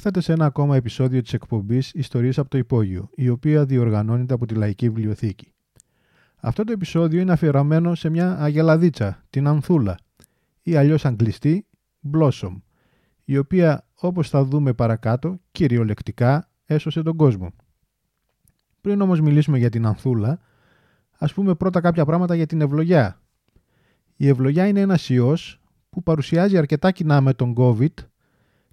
ήρθατε σε ένα ακόμα επεισόδιο της εκπομπής Ιστορίες από το Υπόγειο, η οποία διοργανώνεται από τη Λαϊκή Βιβλιοθήκη. Αυτό το επεισόδιο είναι αφιερωμένο σε μια αγελαδίτσα, την Ανθούλα, ή αλλιώς αγγλιστή Blossom, η οποία όπως θα δούμε παρακάτω κυριολεκτικά έσωσε τον κόσμο. Πριν όμως μιλήσουμε για την Ανθούλα, ας πούμε πρώτα κάποια πράγματα για την ευλογιά. Η ευλογιά είναι ένας ιός που παρουσιάζει αρκετά κοινά με τον COVID,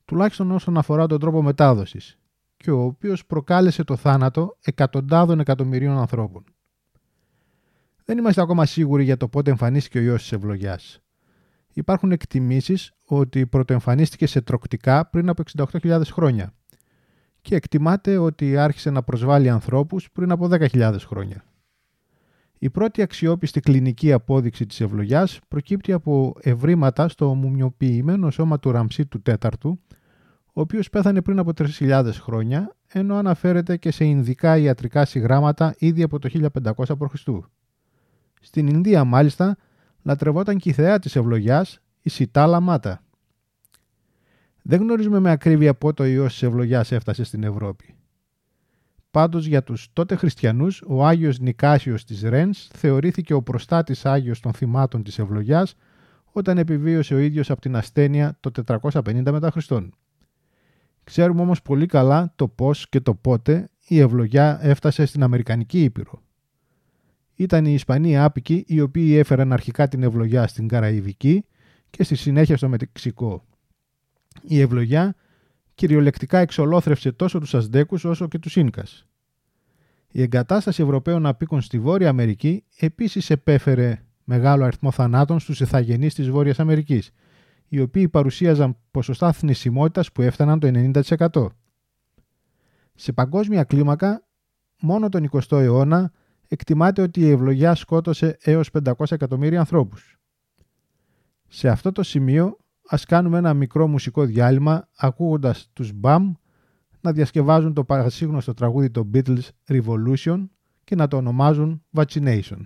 τουλάχιστον όσον αφορά τον τρόπο μετάδοσης, και ο οποίος προκάλεσε το θάνατο εκατοντάδων εκατομμυρίων ανθρώπων. Δεν είμαστε ακόμα σίγουροι για το πότε εμφανίστηκε ο ιός της ευλογιάς. Υπάρχουν εκτιμήσεις ότι πρωτοεμφανίστηκε σε τροκτικά πριν από 68.000 χρόνια και εκτιμάται ότι άρχισε να προσβάλλει ανθρώπους πριν από 10.000 χρόνια. Η πρώτη αξιόπιστη κλινική απόδειξη της ευλογιάς προκύπτει από ευρήματα στο μουμιοποιημένο σώμα του Ραμσί του τέταρτου, ο οποίος πέθανε πριν από 3.000 χρόνια, ενώ αναφέρεται και σε Ινδικά ιατρικά συγγράμματα ήδη από το 1500 π.Χ. Στην Ινδία μάλιστα λατρευόταν και η θεά της ευλογιάς, η Σιτάλα Μάτα. Δεν γνωρίζουμε με ακρίβεια πότε ο ιός της ευλογιάς έφτασε στην Ευρώπη. Πάντως για τους τότε χριστιανούς, ο Άγιος Νικάσιος της Ρένς θεωρήθηκε ο προστάτης Άγιος των θυμάτων της ευλογιάς όταν επιβίωσε ο ίδιος από την ασθένεια το 450 μετά Χριστόν. Ξέρουμε όμως πολύ καλά το πώς και το πότε η ευλογιά έφτασε στην Αμερικανική Ήπειρο. Ήταν οι Ισπανοί άπικοι οι οποίοι έφεραν αρχικά την ευλογιά στην Καραϊβική και στη συνέχεια στο Μεξικό. Η ευλογιά κυριολεκτικά εξολόθρευσε τόσο τους Ασδέκους όσο και τους Ίνκας. Η εγκατάσταση Ευρωπαίων απίκων στη Βόρεια Αμερική επίσης επέφερε μεγάλο αριθμό θανάτων στους ηθαγενείς της Βόρειας Αμερικής, οι οποίοι παρουσίαζαν ποσοστά θνησιμότητας που έφταναν το 90%. Σε παγκόσμια κλίμακα, μόνο τον 20ο αιώνα εκτιμάται ότι η ευλογιά σκότωσε έως 500 εκατομμύρια ανθρώπους. Σε αυτό το σημείο ας κάνουμε ένα μικρό μουσικό διάλειμμα ακούγοντας τους BAM να διασκευάζουν το παρασύγνωστο τραγούδι των Beatles Revolution και να το ονομάζουν Vaccination.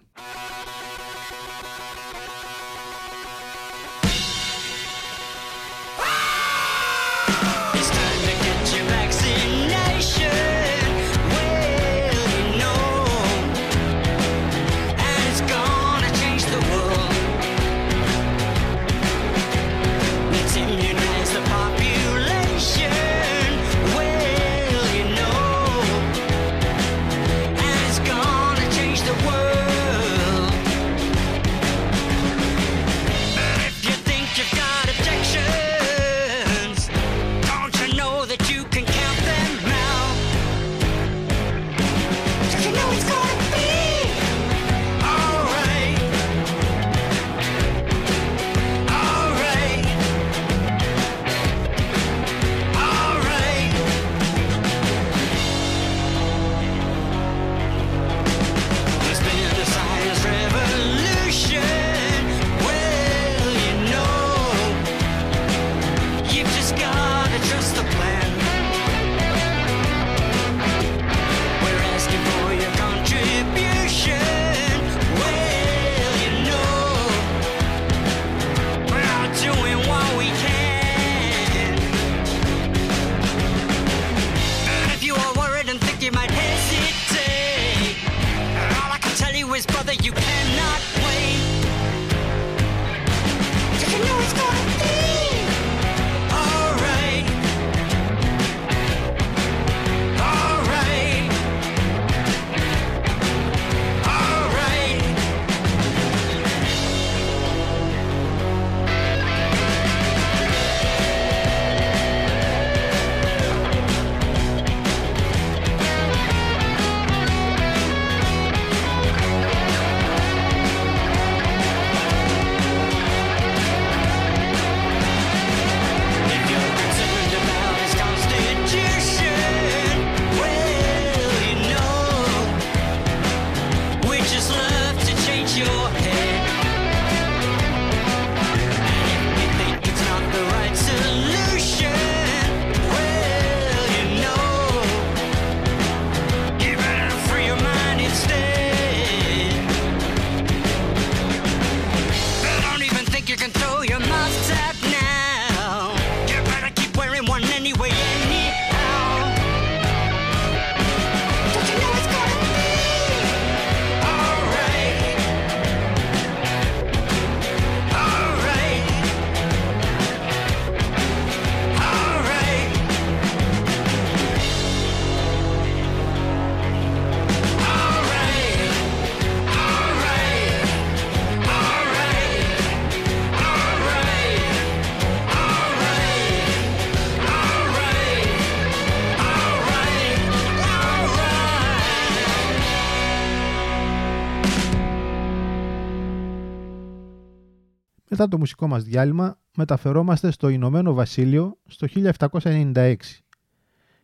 Μετά το μουσικό μας διάλειμμα μεταφερόμαστε στο Ηνωμένο Βασίλειο στο 1796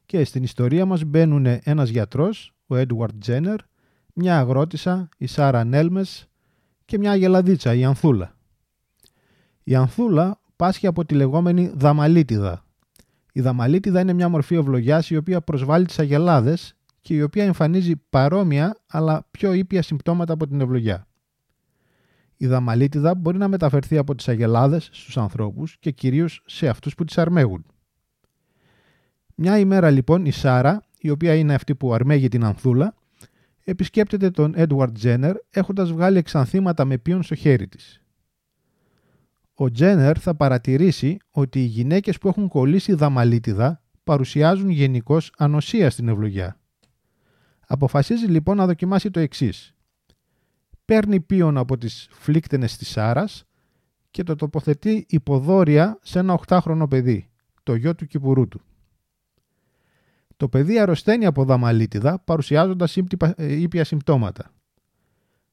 και στην ιστορία μας μπαίνουν ένας γιατρός, ο Έντουαρτ Τζένερ, μια αγρότησα, η Σάρα Νέλμες και μια αγελαδίτσα, η Ανθούλα. Η Ανθούλα πάσχει από τη λεγόμενη δαμαλίτιδα. Η δαμαλίτιδα είναι μια μορφή ευλογιάς η οποία προσβάλλει τις αγελάδες και η οποία εμφανίζει παρόμοια αλλά πιο ήπια συμπτώματα από την ευλογιά. Η δαμαλίτιδα μπορεί να μεταφερθεί από τις αγελάδες στους ανθρώπους και κυρίως σε αυτούς που τις αρμέγουν. Μια ημέρα λοιπόν η Σάρα, η οποία είναι αυτή που αρμέγει την Ανθούλα, επισκέπτεται τον Έντουαρτ Τζένερ έχοντας βγάλει εξανθήματα με πίον στο χέρι της. Ο Τζένερ θα παρατηρήσει ότι οι γυναίκες που έχουν κολλήσει δαμαλίτιδα παρουσιάζουν γενικώς ανοσία στην ευλογιά. Αποφασίζει λοιπόν να δοκιμάσει το εξής. Παίρνει πίον από τις φλίκτενες της Σάρας και το τοποθετεί υποδόρια σε ένα 8χρονο παιδί, το γιο του κυπουρού του. Το παιδί αρρωσταίνει από δαμαλίτιδα παρουσιάζοντας ε, ήπια συμπτώματα.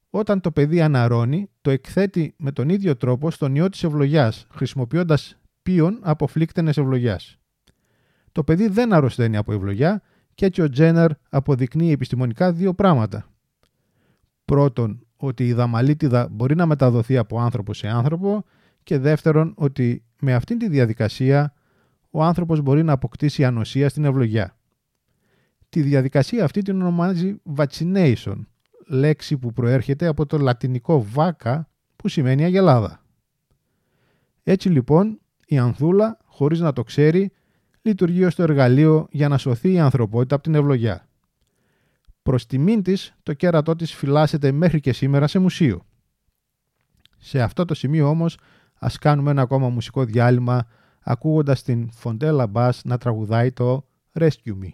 Όταν το παιδί αναρώνει, το εκθέτει με τον ίδιο τρόπο στον ιό της ευλογιάς, χρησιμοποιώντας πίον από φλίκτενες ευλογιάς. Το παιδί δεν αρρωσταίνει από ευλογιά και έτσι ο Τζένερ αποδεικνύει επιστημονικά δύο πράγματα. Πρώτον, ότι η δαμαλίτιδα μπορεί να μεταδοθεί από άνθρωπο σε άνθρωπο και δεύτερον, ότι με αυτήν τη διαδικασία ο άνθρωπος μπορεί να αποκτήσει ανοσία στην ευλογιά. Τη διαδικασία αυτή την ονομάζει vaccination, λέξη που προέρχεται από το λατινικό βάκα που σημαίνει αγελάδα. Έτσι λοιπόν η Ανθούλα, χωρίς να το ξέρει, λειτουργεί ως το εργαλείο για να σωθεί η ανθρωπότητα από την ευλογιά. Προς τιμήν της, το κέρατό της φυλάσσεται μέχρι και σήμερα σε μουσείο. Σε αυτό το σημείο όμως, ας κάνουμε ένα ακόμα μουσικό διάλειμμα ακούγοντας την Φοντέλα Bass να τραγουδάει το Rescue Me.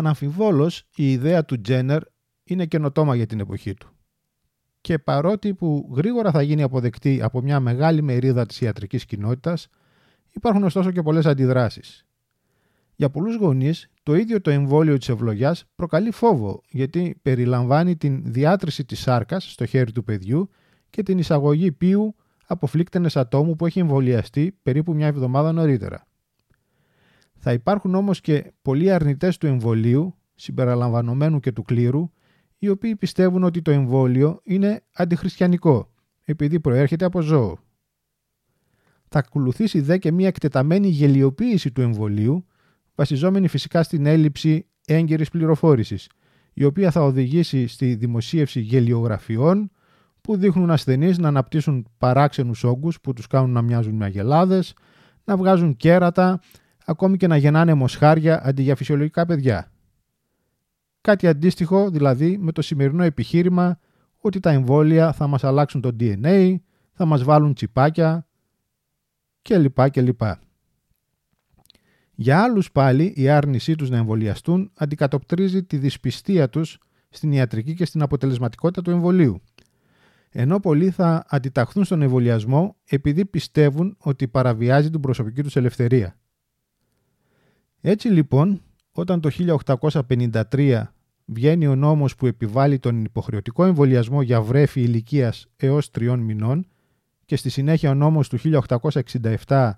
Αναμφιβόλως, η ιδέα του Τζένερ είναι καινοτόμα για την εποχή του. Και παρότι που γρήγορα θα γίνει αποδεκτή από μια μεγάλη μερίδα της ιατρικής κοινότητας, υπάρχουν ωστόσο και πολλές αντιδράσεις. Για πολλούς γονείς, το ίδιο το εμβόλιο της ευλογιάς προκαλεί φόβο, γιατί περιλαμβάνει την διάτρηση της σάρκας στο χέρι του παιδιού και την εισαγωγή πίου από φλίκτενες ατόμου που έχει εμβολιαστεί περίπου μια εβδομάδα νωρίτερα. Θα υπάρχουν όμως και πολλοί αρνητές του εμβολίου, συμπεριλαμβανομένου και του κλήρου, οι οποίοι πιστεύουν ότι το εμβόλιο είναι αντιχριστιανικό, επειδή προέρχεται από ζώο. Θα ακολουθήσει δε και μια εκτεταμένη γελιοποίηση του εμβολίου, βασιζόμενη φυσικά στην έλλειψη έγκαιρης πληροφόρησης, η οποία θα οδηγήσει στη δημοσίευση γελιογραφιών που δείχνουν ασθενείς να αναπτύσσουν παράξενους όγκους που τους κάνουν να μοιάζουν με αγελάδες, να βγάζουν κέρατα, ακόμη και να γεννάνε μοσχάρια αντί για φυσιολογικά παιδιά. Κάτι αντίστοιχο δηλαδή με το σημερινό επιχείρημα ότι τα εμβόλια θα μας αλλάξουν το DNA, θα μας βάλουν τσιπάκια κλπ. κλπ. Για άλλους πάλι η άρνησή τους να εμβολιαστούν αντικατοπτρίζει τη δυσπιστία τους στην ιατρική και στην αποτελεσματικότητα του εμβολίου. Ενώ πολλοί θα αντιταχθούν στον εμβολιασμό επειδή πιστεύουν ότι παραβιάζει την προσωπική τους ελευθερία. Έτσι λοιπόν, όταν το 1853 βγαίνει ο νόμος που επιβάλλει τον υποχρεωτικό εμβολιασμό για βρέφη ηλικίας έως τριών μηνών και στη συνέχεια ο νόμος του 1867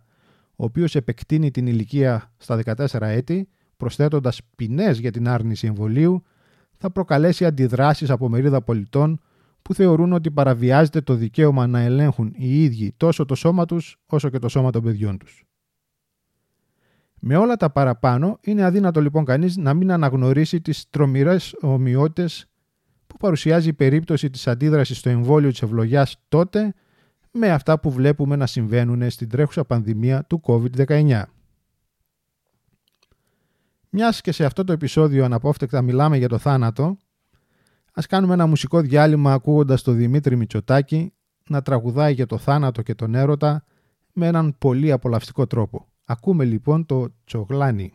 ο οποίος επεκτείνει την ηλικία στα 14 έτη προσθέτοντας ποινές για την άρνηση εμβολίου θα προκαλέσει αντιδράσεις από μερίδα πολιτών που θεωρούν ότι παραβιάζεται το δικαίωμα να ελέγχουν οι ίδιοι τόσο το σώμα τους όσο και το σώμα των παιδιών τους. Με όλα τα παραπάνω, είναι αδύνατο λοιπόν κανείς να μην αναγνωρίσει τις τρομηρές ομοιότητες που παρουσιάζει η περίπτωση της αντίδρασης στο εμβόλιο της ευλογιάς τότε με αυτά που βλέπουμε να συμβαίνουν στην τρέχουσα πανδημία του COVID-19. Μιας και σε αυτό το επεισόδιο αναπόφευκτα μιλάμε για το θάνατο, ας κάνουμε ένα μουσικό διάλειμμα ακούγοντας το Δημήτρη Μητσοτάκη να τραγουδάει για το θάνατο και τον έρωτα με έναν πολύ απολαυστικό τρόπο. Ακούμε λοιπόν το τσογλάνι.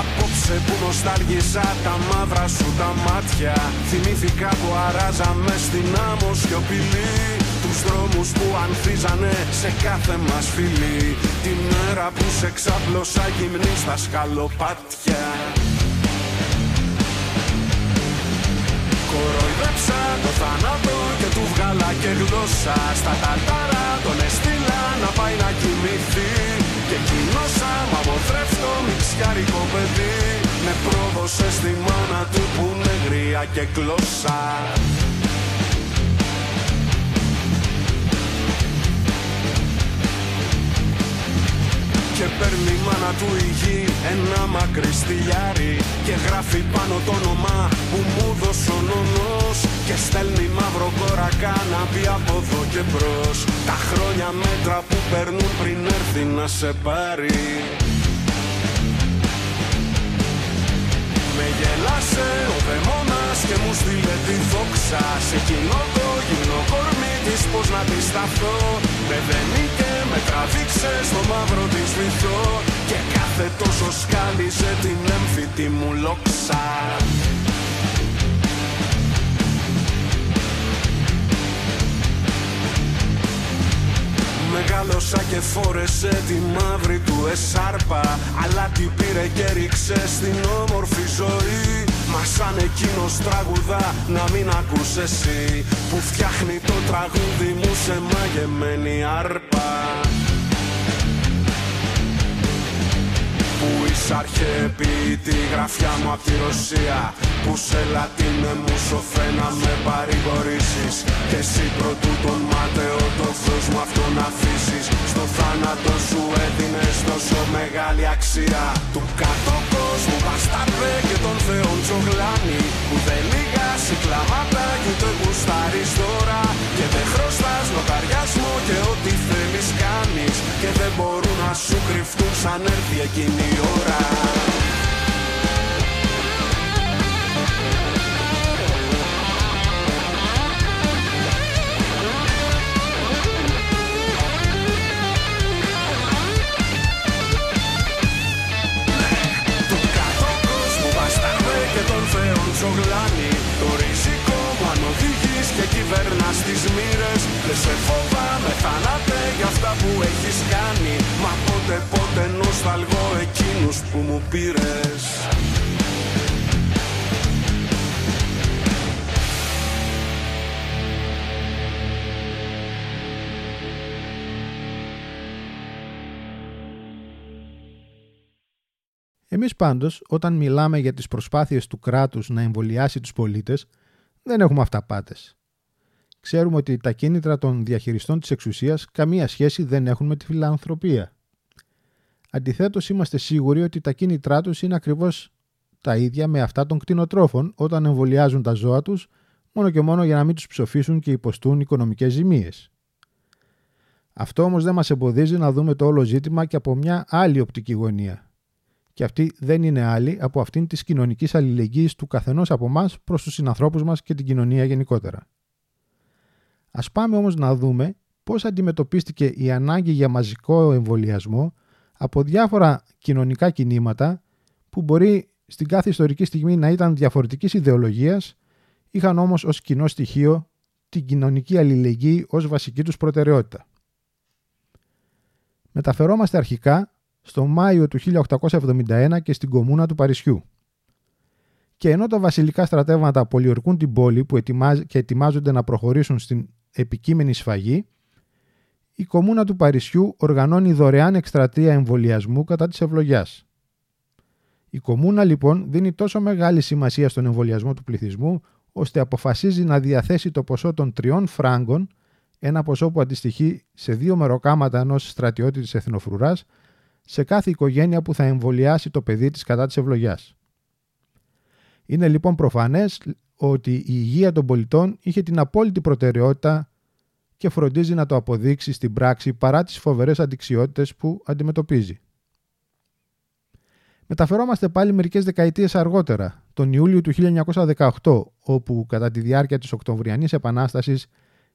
Απόψε που νοστάλγησα τα μαύρα σου τα μάτια Θυμήθηκα που αράζαμε στην άμμο σιωπηλή τους δρόμους που ανθίζανε σε κάθε μας φίλη Την μέρα που σε ξάπλωσα γυμνή στα σκαλοπάτια. Κοροϊδέψα το θάνατο και του βγάλα και γλώσσα. Στα ταρτάρα τον έστειλα να πάει να κοιμηθεί. Και εκείνος άμα θρέφτο μιξιάρικο παιδί. Με πρόδωσε στη μάνα του που είναι γρία και γλώσσα Και παίρνει η μάνα του η γη. Ένα μακρύ στυλιάρι Και γράφει πάνω το όνομά που μου δώσε ο νονός. Και στέλνει μαύρο κόρακα να πει από εδώ και μπρος. Τα χρόνια μέτρα που παίρνουν πριν έρθει να σε πάρει. Με γελάσε ο δαιμόνας και μου στείλε τη δόξα. Σε κοινό το γυμνό κορμί της πως να τη σταθώ Με και με τραβήξε στο μαύρο της βυθό. Και κάθε τόσο σκάλιζε την έμφυτη μου λόξα. Μεγάλωσα και φόρεσε τη μαύρη του εσάρπα. Αλλά την πήρε και ρίξε στην όμορφη ζωή Μα σαν εκείνος τραγουδά να μην ακούς εσύ Που φτιάχνει το τραγούδι μου σε μαγεμένη άρπα. Που είσαι τη γραφιά μου απ' τη Ρωσία Που σε λατίνε μου σοφέ να με παρηγορήσεις. Και εσύ προτού τον μάταιο το φως μου αυτό να αφήσεις. Στο θάνατο σου έδινες τόσο μεγάλη αξία. Του κάτω κόσμου μπαστάρδε και των θεών τζογλάνι Που δεν λύγας κλάματα και ούτε γουστάρεις τώρα. Και δεν χρωστάς λογαριασμό και ό,τι θέλεις κάνεις. Και δεν μπορούν να σου κρυφτούν σαν έρθει εκείνη η ώρα πάντως, όταν μιλάμε για τις προσπάθειες του κράτους να εμβολιάσει τους πολίτες, δεν έχουμε αυταπάτες. Ξέρουμε ότι τα κίνητρα των διαχειριστών της εξουσίας καμία σχέση δεν έχουν με τη φιλανθρωπία. Αντιθέτως, είμαστε σίγουροι ότι τα κίνητρά τους είναι ακριβώς τα ίδια με αυτά των κτηνοτρόφων όταν εμβολιάζουν τα ζώα τους, μόνο και μόνο για να μην τους ψοφήσουν και υποστούν οικονομικές ζημίες. Αυτό όμως δεν μας εμποδίζει να δούμε το όλο ζήτημα και από μια άλλη οπτική γωνία, και αυτή δεν είναι άλλη από αυτήν της κοινωνικής αλληλεγγύης του καθενός από εμάς προς τους συνανθρώπους μας και την κοινωνία γενικότερα. Α πάμε όμως να δούμε πώς αντιμετωπίστηκε η ανάγκη για μαζικό εμβολιασμό από διάφορα κοινωνικά κινήματα που μπορεί στην κάθε ιστορική στιγμή να ήταν διαφορετικής ιδεολογίας, είχαν όμως ως κοινό στοιχείο την κοινωνική αλληλεγγύη ως βασική τους προτεραιότητα. Μεταφερόμαστε αρχικά στο Μάιο του 1871 και στην κομμούνα του Παρισιού. Και ενώ τα βασιλικά στρατεύματα πολιορκούν την πόλη που και ετοιμάζονται να προχωρήσουν στην επικείμενη σφαγή, η κομμούνα του Παρισιού οργανώνει δωρεάν εκστρατεία εμβολιασμού κατά της ευλογιάς. Η κομμούνα λοιπόν δίνει τόσο μεγάλη σημασία στον εμβολιασμό του πληθυσμού, ώστε αποφασίζει να διαθέσει το ποσό των τριών φράγκων, ένα ποσό που αντιστοιχεί σε δύο μεροκάματα ενός στρατιώτη της εθνοφρουράς, σε κάθε οικογένεια που θα εμβολιάσει το παιδί της κατά της ευλογιάς. Είναι λοιπόν προφανές ότι η υγεία των πολιτών είχε την απόλυτη προτεραιότητα και φροντίζει να το αποδείξει στην πράξη παρά τις φοβερές αντιξιότητες που αντιμετωπίζει. Μεταφερόμαστε πάλι μερικές δεκαετίες αργότερα, τον Ιούλιο του 1918, όπου κατά τη διάρκεια της Οκτωβριανής Επανάστασης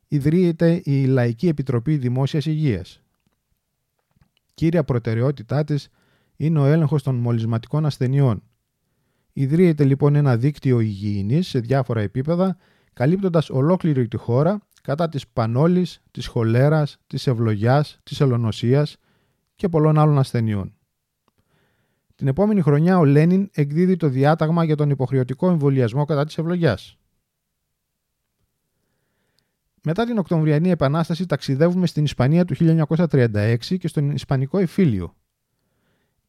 ιδρύεται η Λαϊκή Επιτροπή Δημόσιας Υγείας, Κύρια προτεραιότητά της είναι ο έλεγχος των μολυσματικών ασθενειών. Ιδρύεται λοιπόν ένα δίκτυο υγιεινής σε διάφορα επίπεδα, καλύπτοντας ολόκληρη τη χώρα κατά της πανόλης, της χολέρας, της ευλογιάς, της ελονοσίας και πολλών άλλων ασθενειών. Την επόμενη χρονιά ο Λένιν εκδίδει το διάταγμα για τον υποχρεωτικό εμβολιασμό κατά της ευλογιάς. Μετά την Οκτωβριανή Επανάσταση ταξιδεύουμε στην Ισπανία του 1936 και στον Ισπανικό Εφήλιο.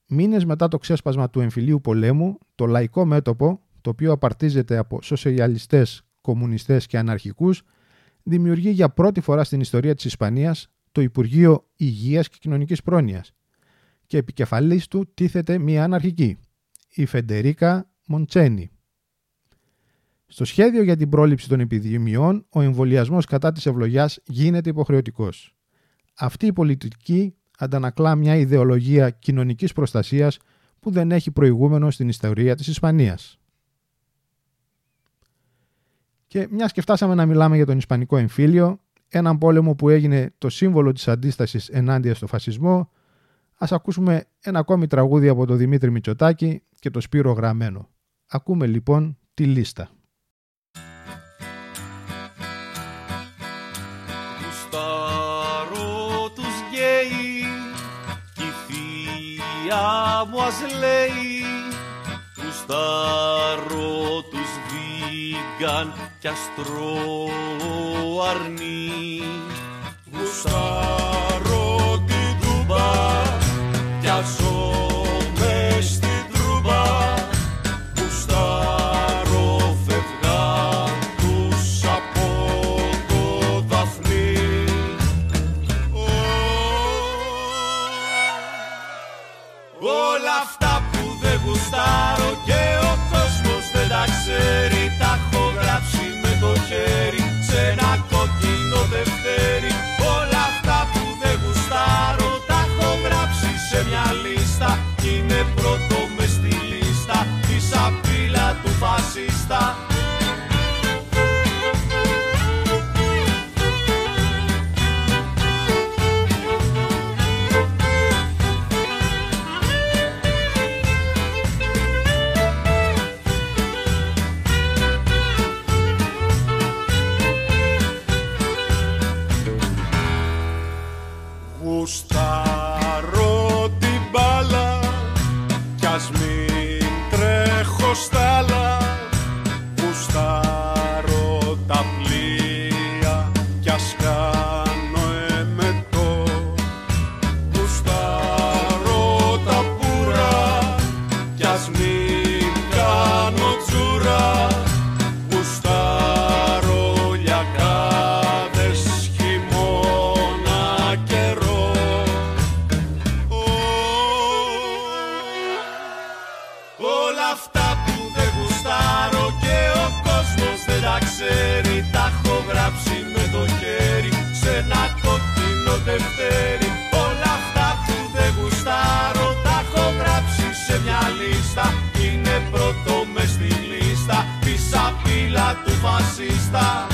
Μήνες μετά το ξέσπασμα του εμφυλίου πολέμου, το λαϊκό μέτωπο, το οποίο απαρτίζεται από σοσιαλιστές, κομμουνιστές και αναρχικούς, δημιουργεί για πρώτη φορά στην ιστορία της Ισπανίας το Υπουργείο Υγείας και Κοινωνικής Πρόνοιας και επικεφαλής του τίθεται μία αναρχική, η Φεντερίκα Μοντσένι. Στο σχέδιο για την πρόληψη των επιδημιών, ο εμβολιασμός κατά της ευλογιάς γίνεται υποχρεωτικός. Αυτή η πολιτική αντανακλά μια ιδεολογία κοινωνικής προστασίας που δεν έχει προηγούμενο στην ιστορία της Ισπανίας. Και μιας και φτάσαμε να μιλάμε για τον Ισπανικό εμφύλιο, έναν πόλεμο που έγινε το σύμβολο της αντίστασης ενάντια στο φασισμό, ας ακούσουμε ένα ακόμη τραγούδι από τον Δημήτρη Μητσοτάκη και το Σπύρο Γραμμένο. Ακούμε λοιπόν τη λίστα. Μου ας λέει Γουστάρω τους βίγκαν κι αστρό αρνί Γουστάρω φασίστα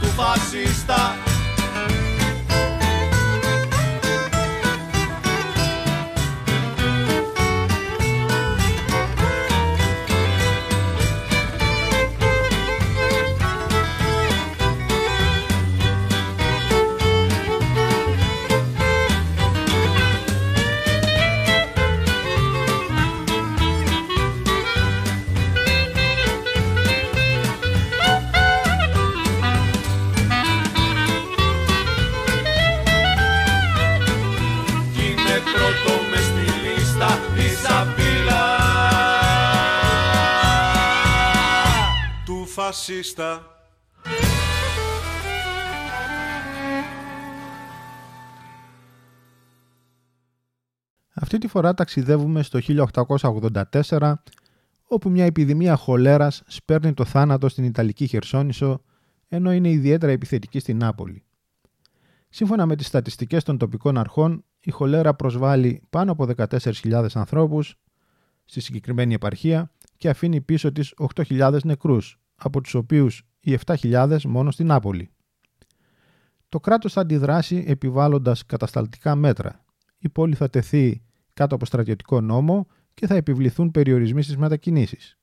του φασίστα φασίστα Αυτή τη φορά ταξιδεύουμε στο 1884, όπου μια επιδημία χολέρας σπέρνει το θάνατο στην Ιταλική Χερσόνησο, ενώ είναι ιδιαίτερα επιθετική στην Νάπολη. Σύμφωνα με τις στατιστικές των τοπικών αρχών, η χολέρα προσβάλλει πάνω από 14.000 ανθρώπους στη συγκεκριμένη επαρχία και αφήνει πίσω της 8.000 νεκρούς, από τους οποίους οι 7.000 μόνο στην Νάπολη. Το κράτος θα αντιδράσει επιβάλλοντας κατασταλτικά μέτρα. Η πόλη θα τεθεί κάτω από στρατιωτικό νόμο και θα επιβληθούν περιορισμοί στις μετακινήσεις.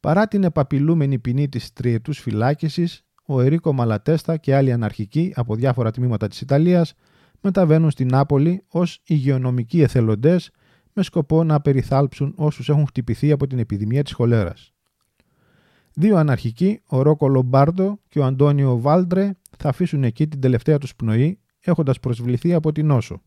Παρά την επαπειλούμενη ποινή της τριετούς φυλάκισης, ο Ερίκο Μαλατέστα και άλλοι αναρχικοί από διάφορα τμήματα της Ιταλίας μεταβαίνουν στην Νάπολη ως υγειονομικοί εθελοντές με σκοπό να περιθάλψουν όσους έχουν χτυπηθεί από την επιδημία της χολέρας. Δύο αναρχικοί, ο Ρόκο Λομπάρντο και ο Αντώνιο Βάλντρε, θα αφήσουν εκεί την τελευταία τους πνοή, έχοντας προσβληθεί από την νόσο.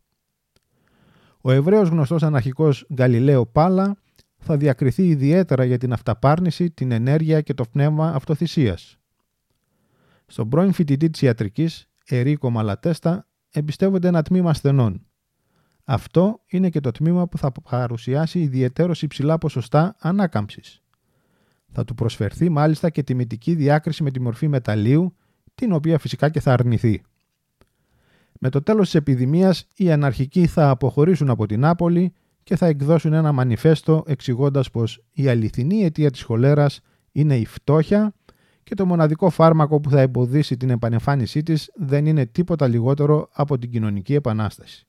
Ο Εβραίος γνωστός αναρχικός Γκαλιλαίο Πάλα θα διακριθεί ιδιαίτερα για την αυταπάρνηση, την ενέργεια και το πνεύμα αυτοθυσίας. Στον πρώην φοιτητή της ιατρικής, Ερίκο Μαλατέστα, εμπιστεύονται ένα τμήμα ασθενών. Αυτό είναι και το τμήμα που θα παρουσιάσει ιδιαιτέρως υψηλά ποσοστά ανάκαμψης. Θα του προσφερθεί μάλιστα και τιμητική διάκριση με τη μορφή μεταλλίου, την οποία φυσικά και θα αρνηθεί. Με το τέλος της επιδημίας, οι αναρχικοί θα αποχωρήσουν από την Νάπολη και θα εκδώσουν ένα μανιφέστο εξηγώντας πως η αληθινή αιτία της χολέρας είναι η φτώχεια και το μοναδικό φάρμακο που θα εμποδίσει την επανεμφάνισή της δεν είναι τίποτα λιγότερο από την κοινωνική επανάσταση.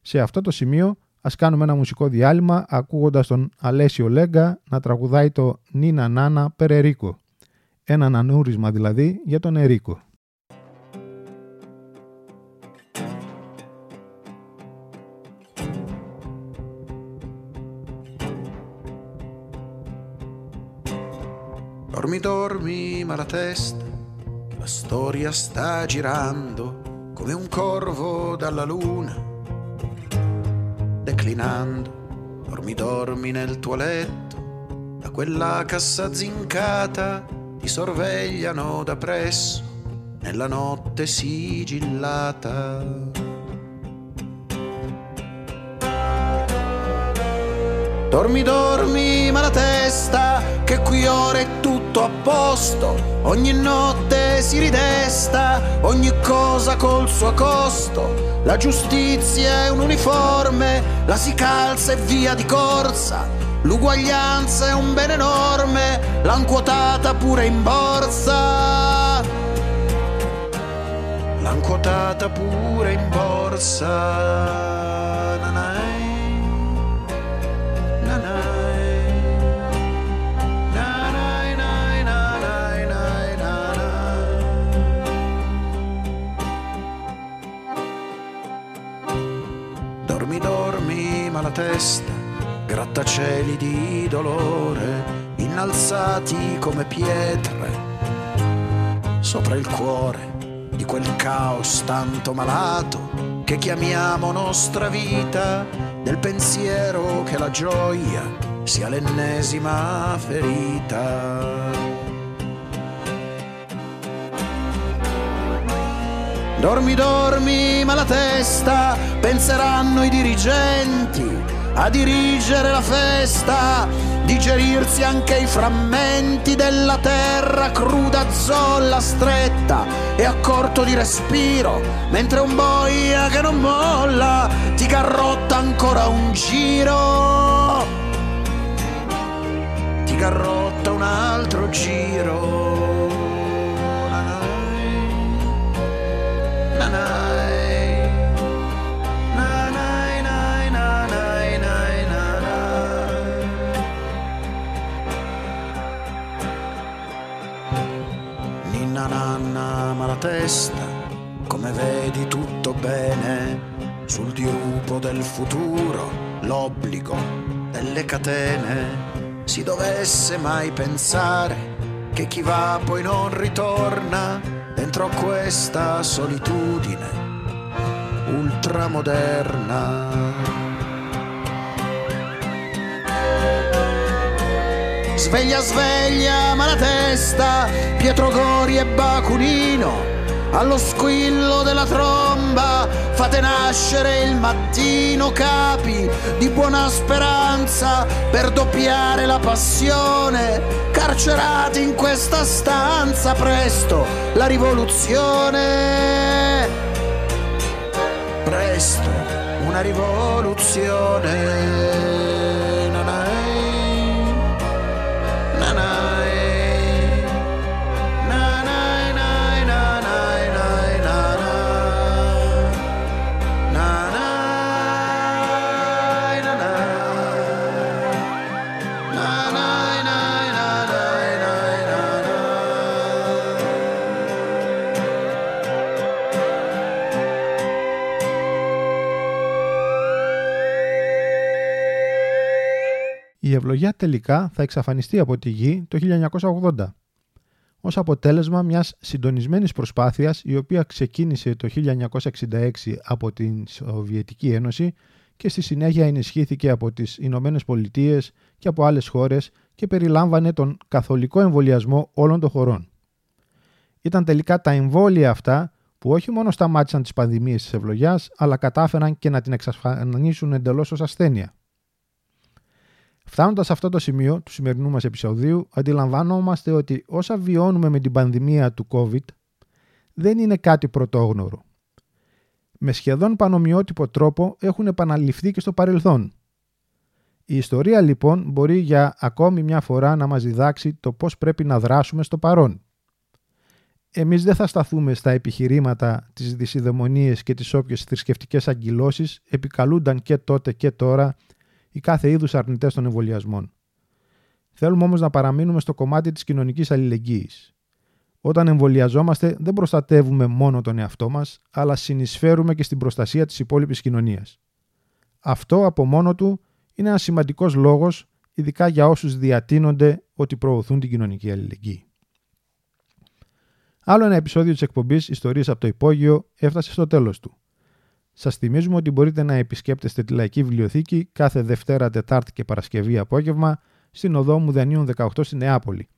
Σε αυτό το σημείο Ας κάνουμε ένα μουσικό διάλειμμα ακούγοντας τον Αλέσιο Λέγκα να τραγουδάει το «Νίνα Νάνα Περερίκο». Ένα ανανούρισμα δηλαδή για τον Ερίκο. Dormi, dormi, ma la testa, la storia sta girando come un corvo dalla luna declinando. Dormi, dormi nel tuo letto, da quella cassa zincata ti sorvegliano da presso, nella notte sigillata. Dormi, dormi, ma la testa, che qui ora è tutto a posto. Ogni notte si ridesta, ogni cosa col suo costo. La giustizia è un uniforme, la si calza e via di corsa. L'uguaglianza è un bene enorme, l'han quotata pure in borsa. L'han quotata pure in borsa. Testa, grattacieli di dolore, innalzati come pietre, sopra il cuore di quel caos tanto malato che chiamiamo nostra vita, del pensiero che la gioia sia l'ennesima ferita. Dormi, dormi, ma la testa penseranno i dirigenti a dirigere la festa, digerirsi anche i frammenti della terra cruda, zolla, stretta e a corto di respiro, mentre un boia che non molla ti garrotta ancora un giro, ti garrotta un altro giro. Testa, come vedi tutto bene, sul dirupo del futuro, l'obbligo delle catene, si dovesse mai pensare che chi va poi non ritorna dentro questa solitudine ultramoderna. Sveglia, sveglia, ma la testa, Pietro Gori e Baculino allo squillo della tromba fate nascere il mattino capi di buona speranza per doppiare la passione. Carcerati in questa stanza presto la rivoluzione. Presto una rivoluzione η ευλογιά τελικά θα εξαφανιστεί από τη γη το 1980 ως αποτέλεσμα μιας συντονισμένης προσπάθειας η οποία ξεκίνησε το 1966 από την Σοβιετική Ένωση και στη συνέχεια ενισχύθηκε από τις Ηνωμένες Πολιτείες και από άλλες χώρες και περιλάμβανε τον καθολικό εμβολιασμό όλων των χωρών. Ήταν τελικά τα εμβόλια αυτά που όχι μόνο σταμάτησαν τις πανδημίες της ευλογιάς, αλλά κατάφεραν και να την εξαφανίσουν εντελώς ως ασθένεια. Φτάνοντας σε αυτό το σημείο του σημερινού μας επεισοδίου, αντιλαμβάνομαστε ότι όσα βιώνουμε με την πανδημία του COVID δεν είναι κάτι πρωτόγνωρο. Με σχεδόν πανομοιότυπο τρόπο έχουν επαναληφθεί και στο παρελθόν. Η ιστορία λοιπόν μπορεί για ακόμη μια φορά να μας διδάξει το πώς πρέπει να δράσουμε στο παρόν. Εμείς δεν θα σταθούμε στα επιχειρήματα, τις δυσιδαιμονίες και τις όποιες θρησκευτικές αγκυλώσεις επικαλούνταν και τότε και τώρα ή κάθε είδους αρνητές των εμβολιασμών. Θέλουμε όμως να παραμείνουμε στο κομμάτι της κοινωνικής αλληλεγγύης. Όταν εμβολιαζόμαστε, δεν προστατεύουμε μόνο τον εαυτό μας, αλλά συνεισφέρουμε και στην προστασία της υπόλοιπης κοινωνίας. Αυτό από μόνο του είναι ένας σημαντικός λόγος, ειδικά για όσους διατείνονται ότι προωθούν την κοινωνική αλληλεγγύη. Άλλο ένα επεισόδιο της εκπομπής Ιστορίες από το Υπόγειο έφτασε στο τέλος του. Σας θυμίζουμε ότι μπορείτε να επισκέπτεστε τη Λαϊκή Βιβλιοθήκη κάθε Δευτέρα, Τετάρτη και Παρασκευή απόγευμα στην οδό Μουδανίων 18 στη Νεάπολη,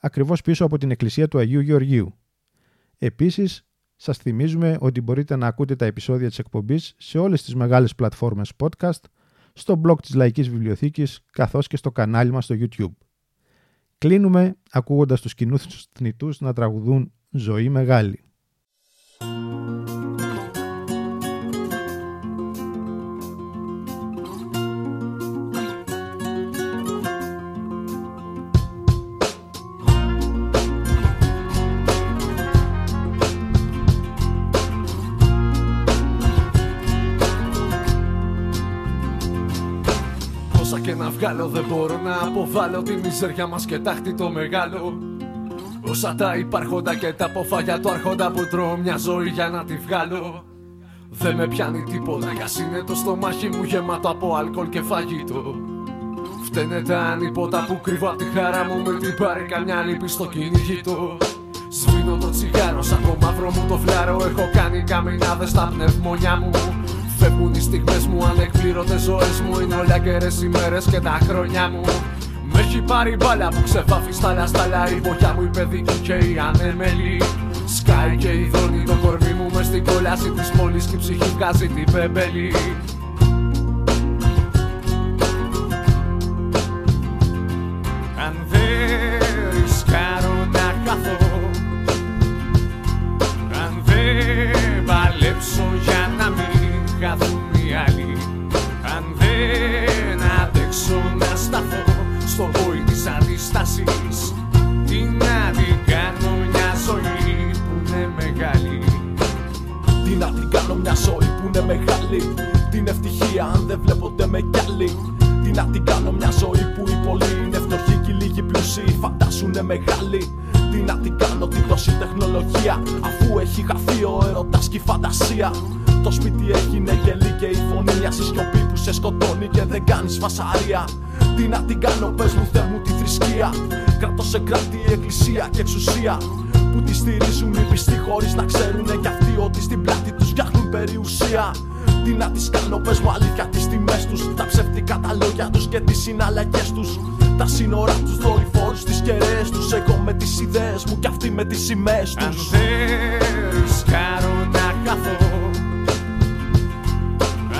ακριβώς πίσω από την εκκλησία του Αγίου Γεωργίου. Επίσης, σας θυμίζουμε ότι μπορείτε να ακούτε τα επεισόδια της εκπομπής σε όλες τις μεγάλες πλατφόρμες podcast, στο blog της Λαϊκής Βιβλιοθήκης καθώς και στο κανάλι μας στο YouTube. Κλείνουμε ακούγοντας τους κοινούς θνητούς να τραγουδούν «Ζωή μεγάλη». Βγάλω δεν μπορώ να αποβάλω τη μιζέρια μας και τάχτη το μεγάλο. Όσα τα υπάρχοντα και τα αποφάγια του άρχοντα που τρώω μια ζωή για να τη βγάλω. Δεν με πιάνει τίποτα κι είναι το στομάχι μου γεμάτο από αλκοόλ και φαγητό. Φταίνε τα ανίποτα που κρύβω απ' τη χαρά μου με την πάρει καμιά λύπη στο κυνηγητό Σβήνω το τσιγάρο σαν το μαύρο μου το φλάρο Έχω κάνει καμινάδες στα πνευμονιά μου Φεύγουν οι στιγμές μου ανεκπλήρωτες ζωές μου. Είναι όλα καιρές ημέρες και τα χρόνια μου. Μ' έχει πάρει μπάλα που ξεφάφει στα λαστάλα Η βοχιά μου η παιδική και η ανέμελη. Σκάει και η δόνη το κορμί μου μες στην κόλαση της πόλης Και η ψυχή βγάζει την πεμπέλη λίγοι πλούσιοι φαντάσουνε μεγάλοι. Τι να την κάνω την τόση τεχνολογία. Αφού έχει χαθεί ο έρωτας και η φαντασία. Το σπίτι έγινε γελί και η φωνή. Μια σιωπή που σε σκοτώνει και δεν κάνεις φασαρία. Τι να την κάνω πες μου Θεέ μου τη θρησκεία. Κρατώ σε κράτη η εκκλησία και εξουσία. Που τη στηρίζουν οι πιστοί χωρίς να ξέρουνε κι αυτοί ότι στην πλάτη τους φτιάχνουν περιουσία. Τι να τις κάνω πες μου αλήθεια τις τιμές τους. Τα ψεύτικα τα λόγια τους και τις συναλλαγές τους Τα σύνορα τους δορυφόρους τις κεραίες τους. Εγώ με τις ιδέες μου και αυτοί με τις σημαίες Αν τους δεν ρισκάρω να χαθώ.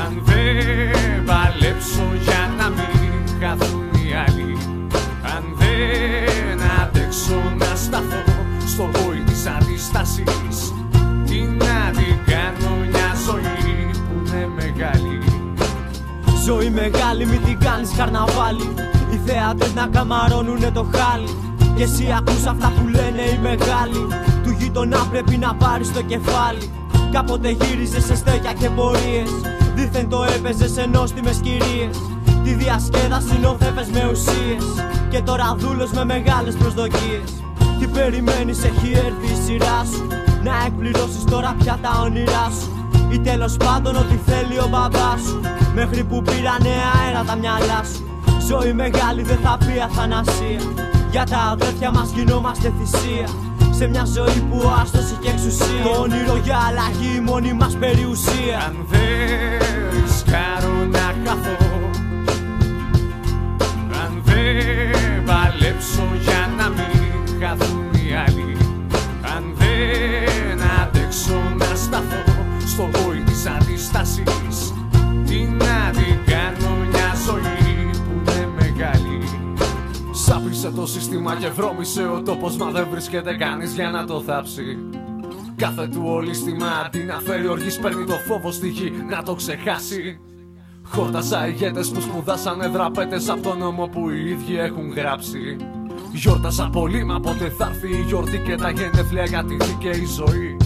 Αν δεν παλέψω για να μην χαθούν οι άλλοι. Αν δεν αντέξω να σταθώ στο βόη της αντιστάσης Τι να την κάνω μια ζωή που είναι μεγάλη. Ζωή μεγάλη μην την κάνεις καρναβάλι Οι θεάτες να καμαρώνουνε το χάλι. Και εσύ ακούς αυτά που λένε οι μεγάλοι. Του γείτονα πρέπει να πάρεις το κεφάλι. Κάποτε γύριζες σε στέκια και πορείες. Δήθεν το έπαιζες σε νόστιμες κυρίες. Τη διασκέδαση νοθεύες με ουσίες. Και τώρα δούλος με μεγάλες προσδοκίες. Τι περιμένεις έχει έρθει η σειρά σου. Να εκπληρώσεις τώρα πια τα όνειρά σου. Ή τέλος πάντων ό,τι θέλει ο μπαμπάς σου. Μέχρι που πήρανε αέρα τα μυαλά σου Ζωή μεγάλη δεν θα πει αθανασία. Για τα αδέρφια μας γινόμαστε θυσία. Σε μια ζωή που ο άστος είχε εξουσία. Το όνειρο για αλλαγή η μόνη μας περιουσία. Αν δεν ρισκάρω να χαθώ Αν δεν παλέψω για να μην χαθούν οι άλλοι Αν δεν αντέξω να σταθώ στο βόη της αντιστάσης Τι να Σάπισε το σύστημα και βρώμησε ο τόπος Μα δεν βρίσκεται κανείς για να το θάψει. Κάθε του ολίσθημα αντί να φέρει οργής παίρνει το φόβο στη γη να το ξεχάσει. Χόρταζα ηγέτες που σπουδάσανε δραπέτες από τον νόμο που οι ίδιοι έχουν γράψει. Γιόρταζα πολύ μα πότε θα έρθει η γιορτή και τα γενέθλια για τη δίκαιη ζωή.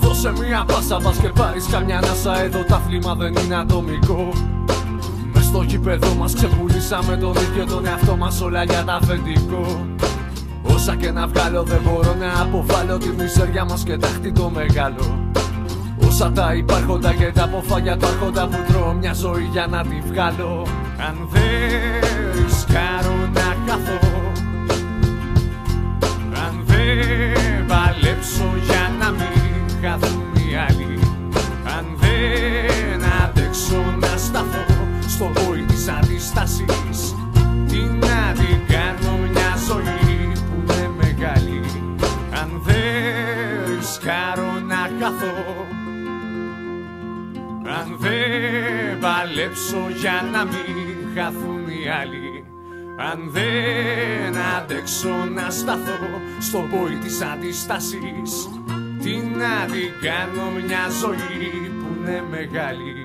Δώσε μία πάσα πας και πάρεις καμιά ανάσα Εδώ τα αθλήμα δεν είναι ατομικό. Μες στο γήπεδο μας. Ξεπουλήσαμε τον ίδιο τον εαυτό μας όλα για τα αφεντικό. Όσα και να βγάλω δεν μπορώ να αποβάλω τη μιζέρια μας και τάχτη το μεγάλο. Όσα τα υπάρχοντα και τα αποφάγια του άρχοντα που τρώω μια ζωή για να τη βγάλω. Αν δεν ρισκάρω να χαθώ δεν παλέψω για να μην χαθούν οι άλλοι Αν δεν αντέξω να σταθώ στο βόη της αντιστάσης Τι να την κάνω μια ζωή που είναι μεγάλη. Αν δεν ρισκάρω να χαθώ αν δεν παλέψω για να μην χαθούν οι άλλοι Αν δεν αντέξω να σταθώ στο πόη της αντιστάσης Τι να την κάνω μια ζωή που είναι μεγάλη